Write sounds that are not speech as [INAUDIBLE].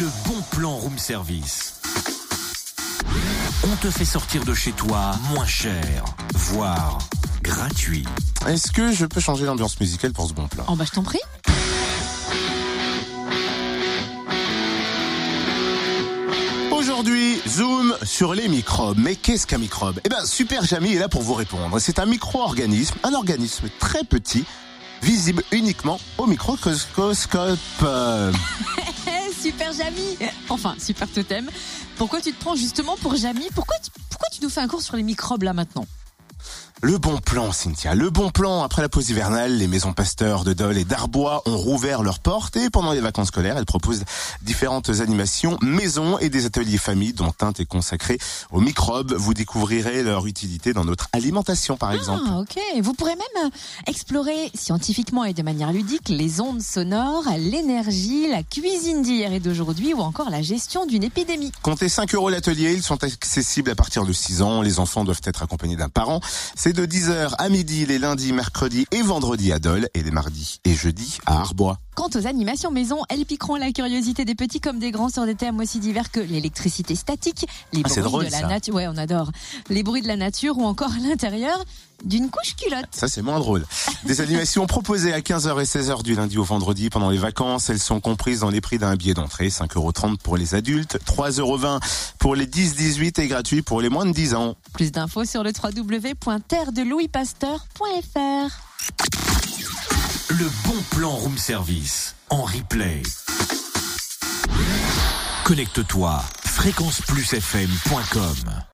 Le bon plan room service. On te fait sortir de chez toi moins cher, voire gratuit. Est-ce que je peux changer l'ambiance musicale pour ce bon plan? Oh bah je t'en prie. Aujourd'hui, zoom sur les microbes. Mais qu'est-ce qu'un microbe? Eh ben, Super Jamy est là pour vous répondre. C'est un micro-organisme, un organisme très petit, visible uniquement au microscope. [LAUGHS] Super Jamy. Enfin, super totem. Pourquoi tu te prends justement pour Jamy? Pourquoi tu, pourquoi tu nous fais un cours sur les microbes là maintenant? Le bon plan, Cynthia. Le bon plan. Après la pause hivernale, les maisons Pasteur de Dole et d'Arbois ont rouvert leurs portes et pendant les vacances scolaires, elles proposent différentes animations maison et des ateliers famille dont un est consacré aux microbes. Vous découvrirez leur utilité dans notre alimentation, par exemple. Ah ok. Vous pourrez même euh, explorer scientifiquement et de manière ludique les ondes sonores, l'énergie, la cuisine d'hier et d'aujourd'hui ou encore la gestion d'une épidémie. Comptez 5 euros l'atelier, ils sont accessibles à partir de 6 ans. Les enfants doivent être accompagnés d'un parent. C'est de 10h à midi les lundis, mercredis et vendredis à Dole et les mardis et jeudis à Arbois. Quant aux animations maison, elles piqueront la curiosité des petits comme des grands sur des thèmes aussi divers que l'électricité statique, les Ah, bruits drôle, de la nature, ouais on adore, les bruits de la nature ou encore [LAUGHS] l'intérieur d'une couche culotte. Ça, c'est moins drôle. Des [LAUGHS] animations proposées à 15h et 16h du lundi au vendredi pendant les vacances. Elles sont comprises dans les prix d'un billet d'entrée. 5,30€ pour les adultes, 3,20€ pour les 10-18 et gratuit pour les moins de 10 ans. Plus d'infos sur le www.terredelouispasteur.fr. Le bon plan room service en replay. Connecte-toi fréquenceplusfm.com